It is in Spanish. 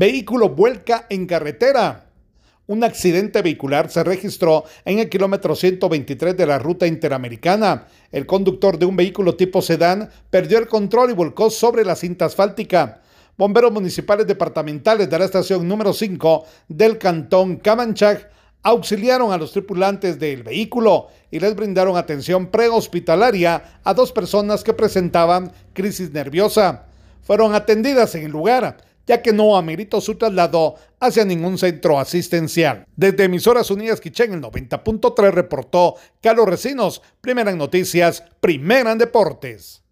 Vehículo vuelca en carretera. Un accidente vehicular se registró en el kilómetro 123 de la ruta interamericana. El conductor de un vehículo tipo sedán perdió el control y volcó sobre la cinta asfáltica. Bomberos municipales departamentales de la estación número 5 del cantón Camanchac auxiliaron a los tripulantes del vehículo y les brindaron atención prehospitalaria a dos personas que presentaban crisis nerviosa. Fueron atendidas en el lugar ya que no ameritó su traslado hacia ningún centro asistencial. Desde Emisoras Unidas Quichén, el 90.3 reportó Carlos Recinos, primera en noticias, primera en deportes.